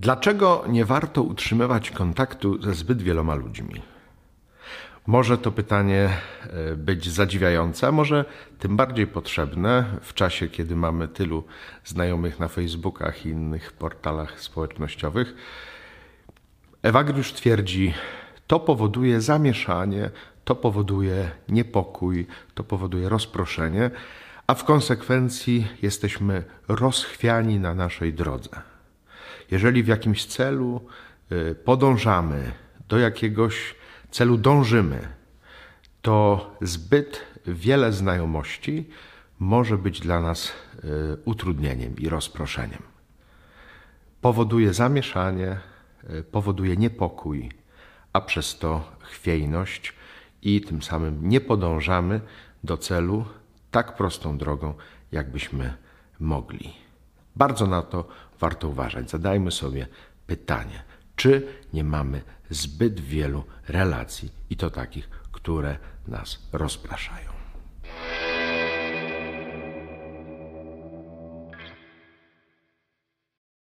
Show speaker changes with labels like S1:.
S1: Dlaczego nie warto utrzymywać kontaktu ze zbyt wieloma ludźmi? Może to pytanie e, być zadziwiające, a może tym bardziej potrzebne w czasie, kiedy mamy tylu znajomych na Facebookach i innych portalach społecznościowych. Ewagriusz twierdzi, to powoduje zamieszanie, to powoduje niepokój, to powoduje rozproszenie, a w konsekwencji jesteśmy rozchwiani na naszej drodze. Jeżeli w jakimś celu y, podążamy, do jakiegoś celu dążymy, to zbyt wiele znajomości może być dla nas y, utrudnieniem i rozproszeniem. Powoduje zamieszanie, y, powoduje niepokój, a przez to chwiejność i tym samym nie podążamy do celu tak prostą drogą, jakbyśmy mogli. Bardzo na to warto uważać. Zadajmy sobie pytanie, czy nie mamy zbyt wielu relacji i to takich, które nas rozpraszają.